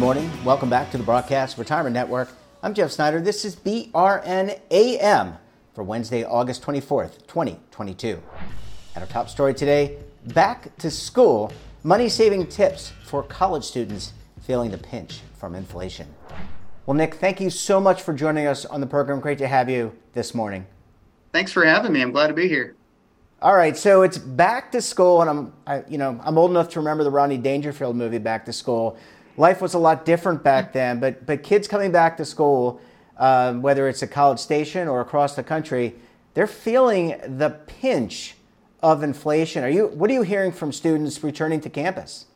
Good morning. Welcome back to the Broadcast Retirement Network. I'm Jeff Snyder. This is BRNAM for Wednesday, August 24th, 2022. And our top story today back to school money saving tips for college students feeling the pinch from inflation. Well, Nick, thank you so much for joining us on the program. Great to have you this morning. Thanks for having me. I'm glad to be here. All right, so it's back to school, and I'm, I, you know, I'm old enough to remember the Rodney Dangerfield movie, Back to School life was a lot different back then. But but kids coming back to school, um, whether it's a college station or across the country, they're feeling the pinch of inflation. Are you? What are you hearing from students returning to campus?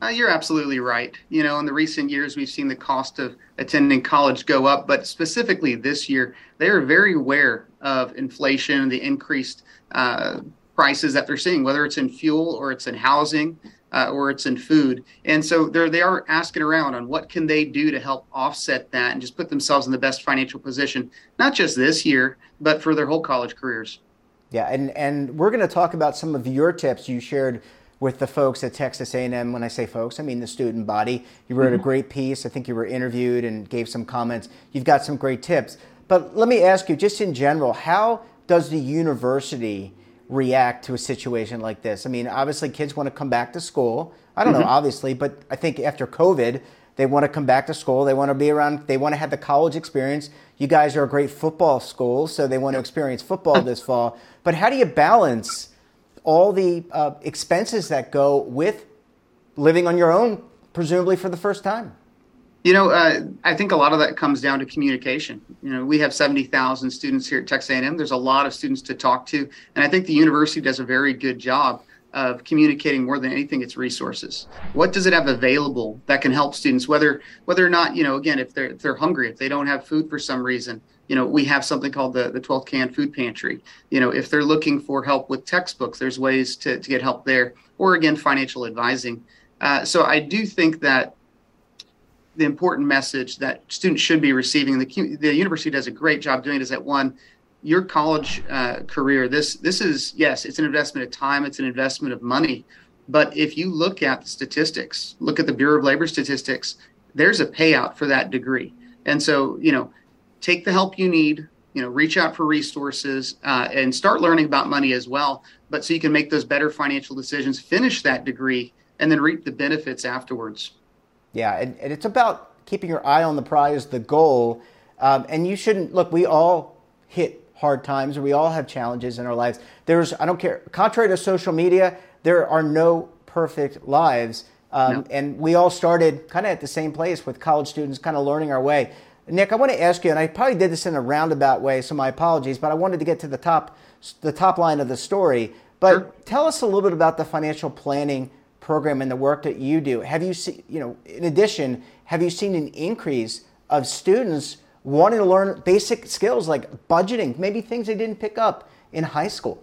Uh, you're absolutely right. You know, in the recent years, we've seen the cost of attending college go up, but specifically this year, they are very aware of inflation and the increased uh, prices that they're seeing, whether it's in fuel or it's in housing uh, or it's in food. And so they're, they are asking around on what can they do to help offset that and just put themselves in the best financial position, not just this year, but for their whole college careers. Yeah, and, and we're going to talk about some of your tips you shared with the folks at Texas A&M. When I say folks, I mean the student body. You wrote mm-hmm. a great piece. I think you were interviewed and gave some comments. You've got some great tips. But let me ask you, just in general, how does the university react to a situation like this? I mean, obviously, kids want to come back to school. I don't mm-hmm. know, obviously, but I think after COVID, they want to come back to school. They want to be around, they want to have the college experience. You guys are a great football school, so they want to experience football this fall. But how do you balance all the uh, expenses that go with living on your own, presumably for the first time? You know, uh, I think a lot of that comes down to communication. You know, we have 70,000 students here at Texas A&M. There's a lot of students to talk to, and I think the university does a very good job of communicating more than anything its resources. What does it have available that can help students, whether whether or not you know, again, if they're if they're hungry, if they don't have food for some reason, you know, we have something called the the 12th Can Food Pantry. You know, if they're looking for help with textbooks, there's ways to to get help there, or again, financial advising. Uh, so I do think that the important message that students should be receiving. The, the university does a great job doing it. Is that one, your college uh, career. This this is yes, it's an investment of time. It's an investment of money. But if you look at the statistics, look at the Bureau of Labor statistics, there's a payout for that degree. And so you know, take the help you need. You know, reach out for resources uh, and start learning about money as well. But so you can make those better financial decisions, finish that degree, and then reap the benefits afterwards. Yeah, and, and it's about keeping your eye on the prize, the goal. Um, and you shouldn't look. We all hit hard times, or we all have challenges in our lives. There's, I don't care. Contrary to social media, there are no perfect lives, um, no. and we all started kind of at the same place with college students, kind of learning our way. Nick, I want to ask you, and I probably did this in a roundabout way, so my apologies, but I wanted to get to the top, the top line of the story. But sure. tell us a little bit about the financial planning program and the work that you do, have you seen, you know, in addition, have you seen an increase of students wanting to learn basic skills like budgeting, maybe things they didn't pick up in high school?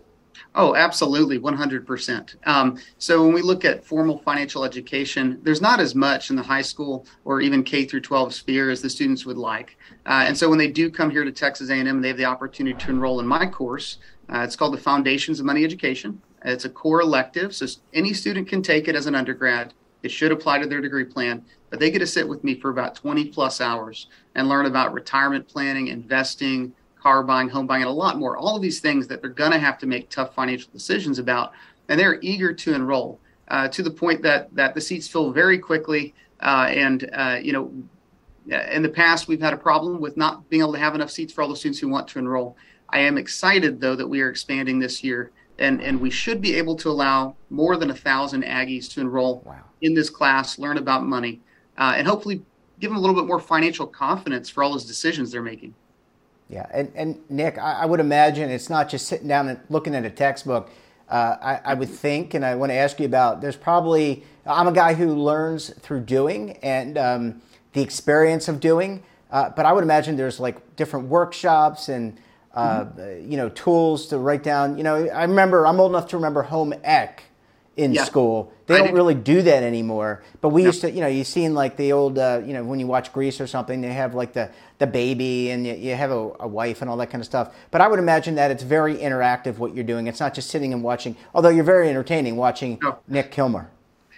Oh, absolutely, 100%. Um, so when we look at formal financial education, there's not as much in the high school or even K through 12 sphere as the students would like. Uh, and so when they do come here to Texas A&M, they have the opportunity to enroll in my course. Uh, it's called the Foundations of Money Education. It's a core elective, so any student can take it as an undergrad. It should apply to their degree plan, but they get to sit with me for about 20 plus hours and learn about retirement planning, investing, car buying, home buying, and a lot more. All of these things that they're going to have to make tough financial decisions about, and they're eager to enroll uh, to the point that that the seats fill very quickly. Uh, and uh, you know, in the past, we've had a problem with not being able to have enough seats for all the students who want to enroll. I am excited though that we are expanding this year and and we should be able to allow more than a thousand Aggies to enroll wow. in this class, learn about money, uh, and hopefully give them a little bit more financial confidence for all those decisions they're making. Yeah, and, and Nick, I, I would imagine it's not just sitting down and looking at a textbook. Uh, I, I, would think, and I want to ask you about. There's probably I'm a guy who learns through doing and um, the experience of doing, uh, but I would imagine there's like different workshops and uh, mm-hmm. you know, tools to write down. You know, I remember I'm old enough to remember home ec in yeah. school. They I don't really do that anymore. But we no. used to, you know, you seen like the old, uh, you know, when you watch Grease or something, they have like the the baby and you, you have a, a, wife and all that kind of stuff. But I would imagine that it's very interactive what you're doing. It's not just sitting and watching. Although you're very entertaining watching no. Nick Kilmer.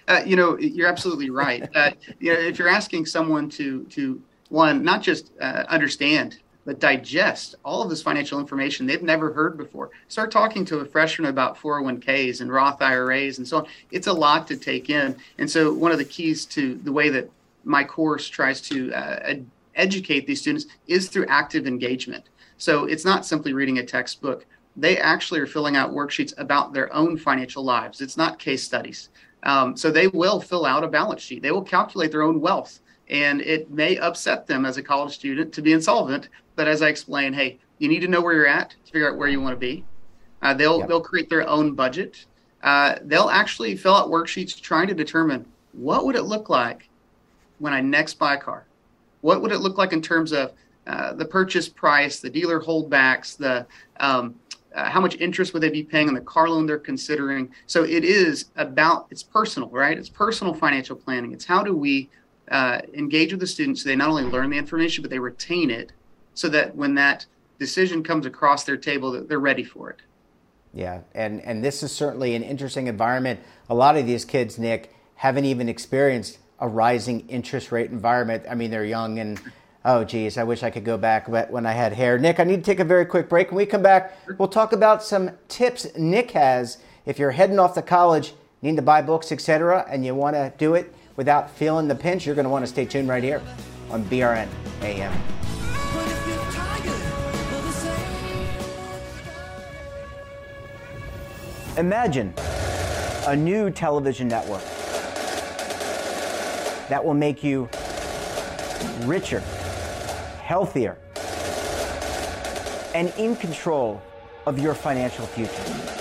Uh, you know, you're absolutely right. Uh, you know, if you're asking someone to to one not just uh, understand but digest all of this financial information they've never heard before. Start talking to a freshman about 401ks and Roth IRAs and so on. It's a lot to take in. And so, one of the keys to the way that my course tries to uh, educate these students is through active engagement. So, it's not simply reading a textbook. They actually are filling out worksheets about their own financial lives. It's not case studies. Um, so, they will fill out a balance sheet, they will calculate their own wealth and it may upset them as a college student to be insolvent. But as I explain, hey, you need to know where you're at to figure out where you want to be. Uh, they'll yep. they'll create their own budget. Uh, they'll actually fill out worksheets trying to determine what would it look like when I next buy a car. What would it look like in terms of uh, the purchase price, the dealer holdbacks, the um, uh, how much interest would they be paying on the car loan they're considering? So it is about it's personal, right? It's personal financial planning. It's how do we uh, engage with the students so they not only learn the information but they retain it so that when that decision comes across their table they're ready for it. Yeah and and this is certainly an interesting environment. A lot of these kids nick haven't even experienced a rising interest rate environment. I mean they're young and oh geez i wish i could go back when i had hair. Nick i need to take a very quick break. When we come back we'll talk about some tips nick has. If you're heading off to college need to buy books etc and you want to do it without feeling the pinch, you're going to want to stay tuned right here on BRN AM. Imagine a new television network that will make you richer, healthier, and in control of your financial future.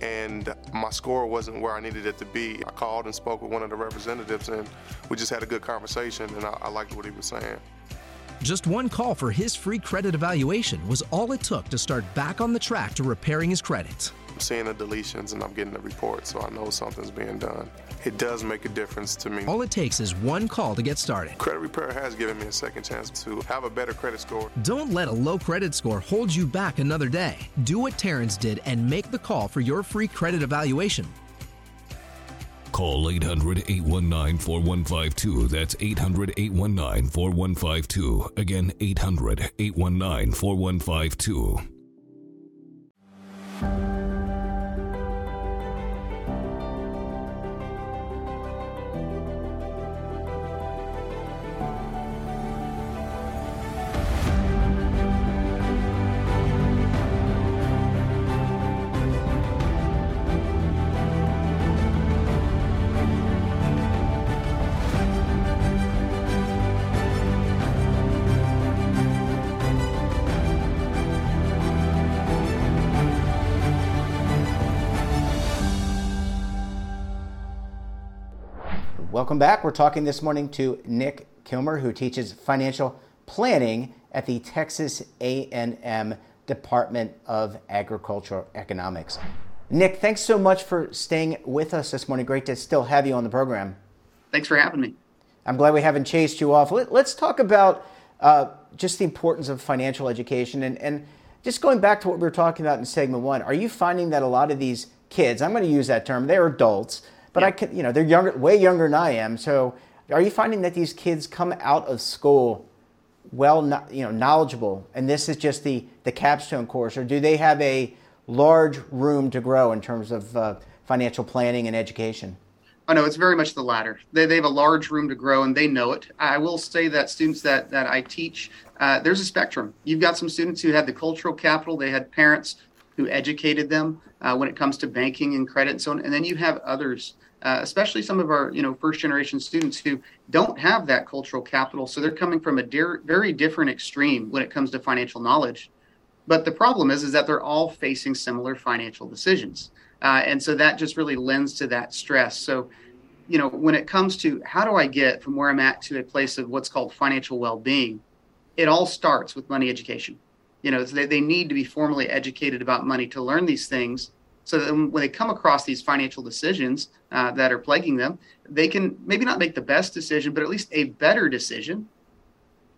and my score wasn't where I needed it to be. I called and spoke with one of the representatives, and we just had a good conversation, and I, I liked what he was saying. Just one call for his free credit evaluation was all it took to start back on the track to repairing his credit. I'm seeing the deletions and I'm getting the report, so I know something's being done. It does make a difference to me. All it takes is one call to get started. Credit Repair has given me a second chance to have a better credit score. Don't let a low credit score hold you back another day. Do what Terrence did and make the call for your free credit evaluation. Call 800 819 4152. That's 800 819 4152. Again, 800 819 4152. Welcome back. We're talking this morning to Nick Kilmer, who teaches financial planning at the Texas A&M Department of Agricultural Economics. Nick, thanks so much for staying with us this morning. Great to still have you on the program. Thanks for having me. I'm glad we haven't chased you off. Let, us talk about uh, just the importance of financial education and, and just going back to what we were talking about in segment one. Are you finding that a lot of these kids, I'm going to use that term, they're adults, but yeah. I can, you know, they're younger, way younger than I am. So are you finding that these kids come out of school well, you know, knowledgeable, and this is just the the capstone course, or do they have a large room to grow in terms of uh, financial planning and education? Oh no, it's very much the latter. They, they have a large room to grow, and they know it. I will say that students that that I teach, uh, there's a spectrum. You've got some students who had the cultural capital, they had parents who educated them uh, when it comes to banking and credit and so on, and then you have others uh, especially some of our you know first generation students who don't have that cultural capital. So they're coming from a very different extreme when it comes to financial knowledge. But the problem is is that they're all facing similar financial decisions. Uh, and so that just really lends to that stress. So you know when it comes to how do i get from where i'm at to a place of what's called financial well-being it all starts with money education. You know they, they need to be formally educated about money to learn these things so that when they come across these financial decisions uh, that are plaguing them, they can maybe not make the best decision, but at least a better decision.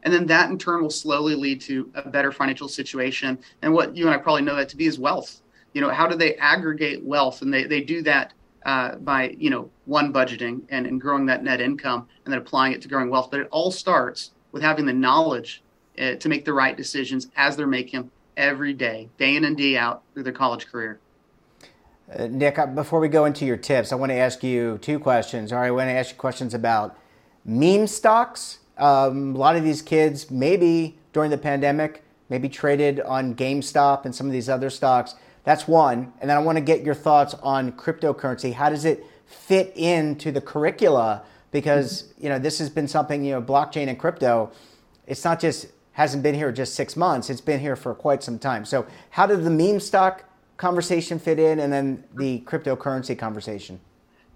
And then that in turn will slowly lead to a better financial situation. And what you and I probably know that to be is wealth. You know, how do they aggregate wealth? And they, they do that uh, by, you know, one budgeting and, and growing that net income and then applying it to growing wealth. But it all starts with having the knowledge uh, to make the right decisions as they're making every day, day in and day out through their college career. Uh, Nick, before we go into your tips, I want to ask you two questions. All right, I want to ask you questions about meme stocks. Um, a lot of these kids, maybe during the pandemic, maybe traded on GameStop and some of these other stocks. That's one. And then I want to get your thoughts on cryptocurrency. How does it fit into the curricula? Because you know this has been something you know blockchain and crypto. It's not just hasn't been here just six months. It's been here for quite some time. So how did the meme stock conversation fit in, and then the cryptocurrency conversation?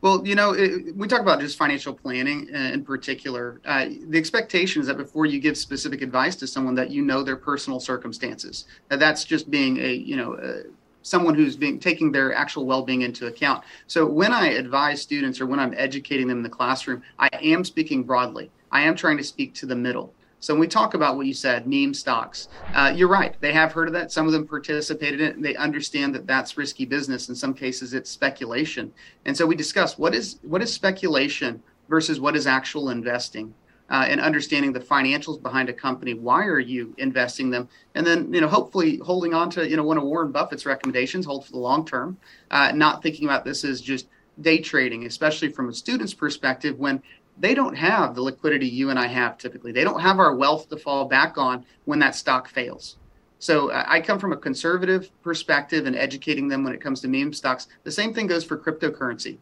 Well, you know, it, we talk about just financial planning in particular. Uh, the expectation is that before you give specific advice to someone, that you know their personal circumstances. That that's just being a, you know, uh, someone who's being taking their actual well-being into account. So when I advise students or when I'm educating them in the classroom, I am speaking broadly. I am trying to speak to the middle. So when we talk about what you said, meme stocks, uh, you're right. They have heard of that. Some of them participated in it. And they understand that that's risky business. In some cases, it's speculation. And so we discuss what is what is speculation versus what is actual investing. Uh, and understanding the financials behind a company. Why are you investing them? And then, you know, hopefully holding on to, you know, one of Warren Buffett's recommendations, hold for the long term, uh, not thinking about this as just day trading, especially from a student's perspective when they don't have the liquidity you and I have typically. They don't have our wealth to fall back on when that stock fails. So I come from a conservative perspective and educating them when it comes to meme stocks. The same thing goes for cryptocurrency.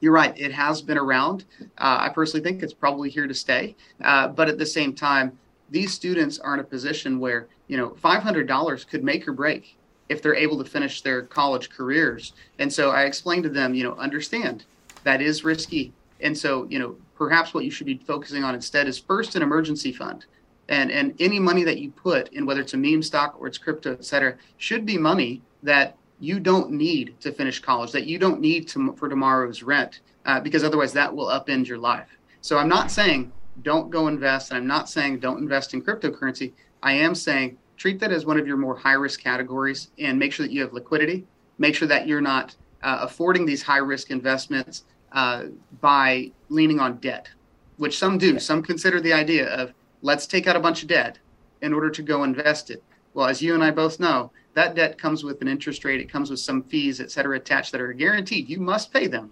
You're right; it has been around. Uh, I personally think it's probably here to stay. Uh, but at the same time, these students are in a position where you know $500 could make or break if they're able to finish their college careers. And so I explained to them, you know, understand that is risky. And so, you know, perhaps what you should be focusing on instead is first an emergency fund. And, and any money that you put in, whether it's a meme stock or it's crypto, et cetera, should be money that you don't need to finish college, that you don't need to, for tomorrow's rent, uh, because otherwise that will upend your life. So I'm not saying don't go invest, I'm not saying don't invest in cryptocurrency. I am saying treat that as one of your more high risk categories and make sure that you have liquidity. Make sure that you're not uh, affording these high risk investments uh, by leaning on debt, which some do. Some consider the idea of let's take out a bunch of debt in order to go invest it. Well, as you and I both know, that debt comes with an interest rate, it comes with some fees, et cetera, attached that are guaranteed. You must pay them.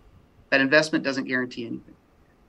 That investment doesn't guarantee anything.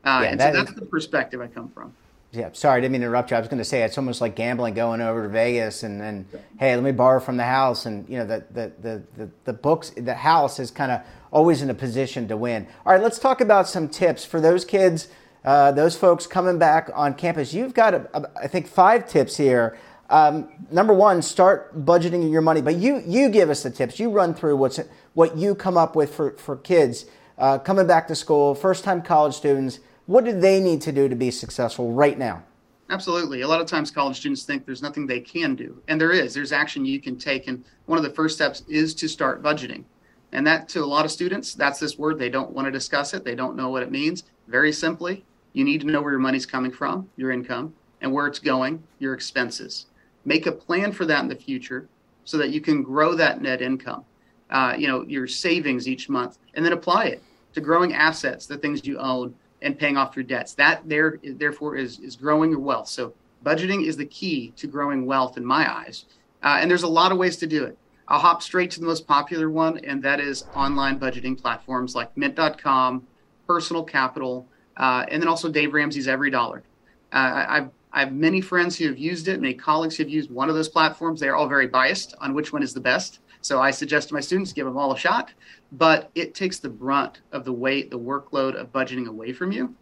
Uh, yeah, and that so that's is, the perspective I come from. Yeah, sorry, I didn't mean to interrupt you. I was going to say it's almost like gambling, going over to Vegas and then, hey, let me borrow from the house, and you know the the the the, the books, the house is kind of always in a position to win. All right, let's talk about some tips for those kids, uh, those folks coming back on campus. You've got, a, a, I think, five tips here. Um, number one, start budgeting your money. But you you give us the tips. You run through what's what you come up with for for kids uh, coming back to school, first time college students. What do they need to do to be successful right now? Absolutely. A lot of times college students think there's nothing they can do. And there is. There's action you can take. And one of the first steps is to start budgeting. And that to a lot of students, that's this word. They don't want to discuss it. They don't know what it means. Very simply, you need to know where your money's coming from, your income, and where it's going, your expenses. Make a plan for that in the future so that you can grow that net income, uh, you know, your savings each month, and then apply it to growing assets, the things you own, and paying off your debts. That there, therefore, is is growing your wealth. So budgeting is the key to growing wealth in my eyes. Uh, and there's a lot of ways to do it. I'll hop straight to the most popular one, and that is online budgeting platforms like Mint.com, Personal Capital, uh, and then also Dave Ramsey's Every Dollar. Uh, I've I have many friends who have used it, many colleagues who have used one of those platforms. They're all very biased on which one is the best. So I suggest to my students give them all a shot, but it takes the brunt of the weight, the workload of budgeting away from you.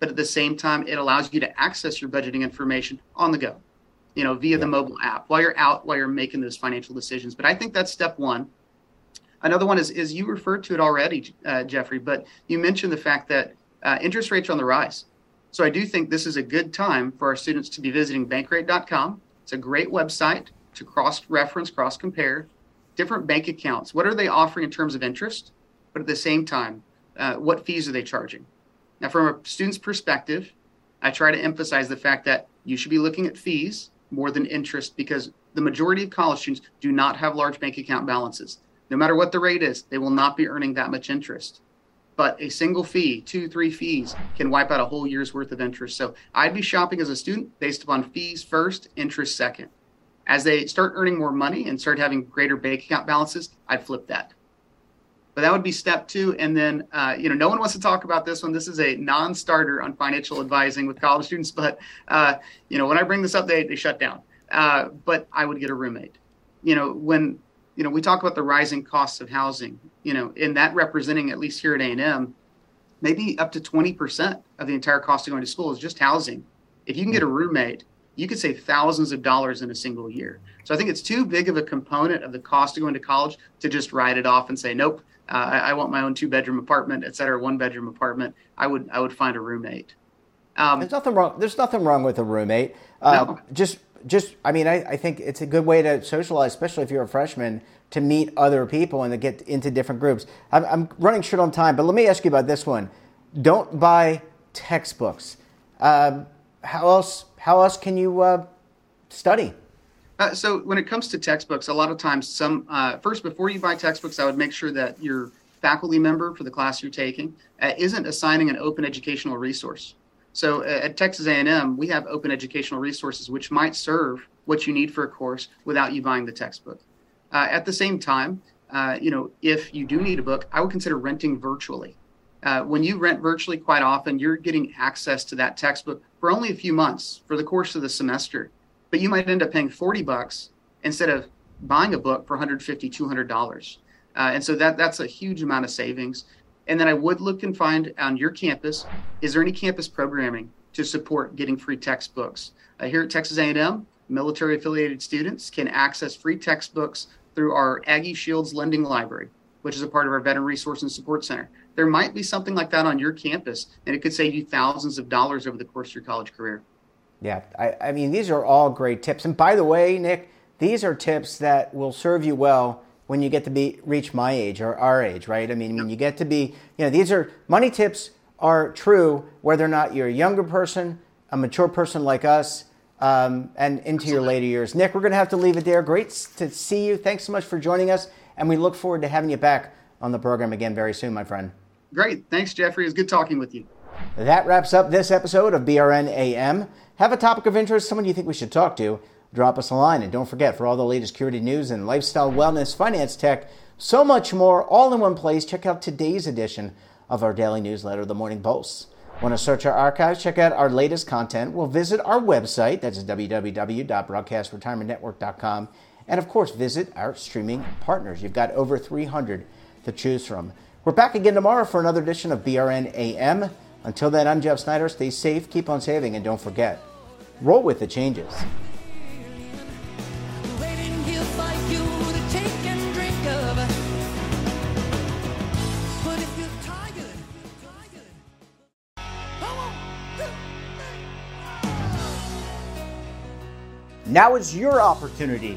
But at the same time, it allows you to access your budgeting information on the go, you know, via the mobile app while you're out, while you're making those financial decisions. But I think that's step one. Another one is, is you referred to it already, uh, Jeffrey, but you mentioned the fact that uh, interest rates are on the rise. So I do think this is a good time for our students to be visiting bankrate.com. It's a great website to cross reference, cross compare different bank accounts. What are they offering in terms of interest? But at the same time, uh, what fees are they charging? Now, from a student's perspective, I try to emphasize the fact that you should be looking at fees more than interest because the majority of college students do not have large bank account balances. No matter what the rate is, they will not be earning that much interest. But a single fee, two, three fees, can wipe out a whole year's worth of interest. So I'd be shopping as a student based upon fees first, interest second. As they start earning more money and start having greater bank account balances, I'd flip that. But that would be step two. And then, uh, you know, no one wants to talk about this one. This is a non-starter on financial advising with college students. But, uh, you know, when I bring this up, they, they shut down. Uh, but I would get a roommate. You know, when, you know, we talk about the rising costs of housing, you know, in that representing, at least here at A&M, maybe up to 20% of the entire cost of going to school is just housing. If you can get a roommate you could save thousands of dollars in a single year. So I think it's too big of a component of the cost of going to college to just write it off and say, nope, uh, I, I, want my own two bedroom apartment, et cetera, one bedroom apartment. I would I would find a roommate. Um, there's nothing wrong. There's nothing wrong with a roommate. Uh, no. Just just I mean I, I think it's a good way to socialize, especially if you're a freshman, to meet other people and to get into different groups. I'm, I'm running short on time, but let me ask you about this one. Don't buy textbooks. Um, how else how else can you uh, study? Uh, so when it comes to textbooks, a lot of times, some uh, first before you buy textbooks, I would make sure that your faculty member for the class you're taking uh, isn't assigning an open educational resource. So uh, at Texas A&M, we have open educational resources which might serve what you need for a course without you buying the textbook. Uh, at the same time, you know, if you do need a book, I would consider renting virtually. Uh, when you rent virtually, quite often you're getting access to that textbook for only a few months for the course of the semester. But you might end up paying 40 bucks instead of buying a book for 150 $200. Uh, and so that that's a huge amount of savings. And then I would look and find on your campus, is there any campus programming to support getting free textbooks? Uh, here at Texas A&M, military affiliated students can access free textbooks through our Aggie Shields Lending Library, which is a part of our Veteran Resource and Support Center there might be something like that on your campus, and it could save you thousands of dollars over the course of your college career. Yeah, I, I mean, these are all great tips. And by the way, Nick, these are tips that will serve you well when you get to be reach my age or our age, right? I mean, when you get to be, you know, these are money tips are true whether or not you're a younger person, a mature person like us, um, and into your later years. Nick, we're going to have to leave it there. Great to see you. Thanks so much for joining us, and we look forward to having you back on the program again very soon, my friend. Great. Thanks, Jeffrey. It's good talking with you. That wraps up this episode of BRN AM. Have a topic of interest, someone you think we should talk to, drop us a line. And don't forget, for all the latest security news and lifestyle, wellness, finance tech, so much more, all in one place, check out today's edition of our daily newsletter, The Morning Pulse. Want to search our archives, check out our latest content, We'll visit our website, that's www.broadcastretirementnetwork.com, and of course, visit our streaming partners. You've got over 300 to choose from. We're back again tomorrow for another edition of BRN AM. Until then, I'm Jeff Snyder. Stay safe, keep on saving, and don't forget roll with the changes. Now is your opportunity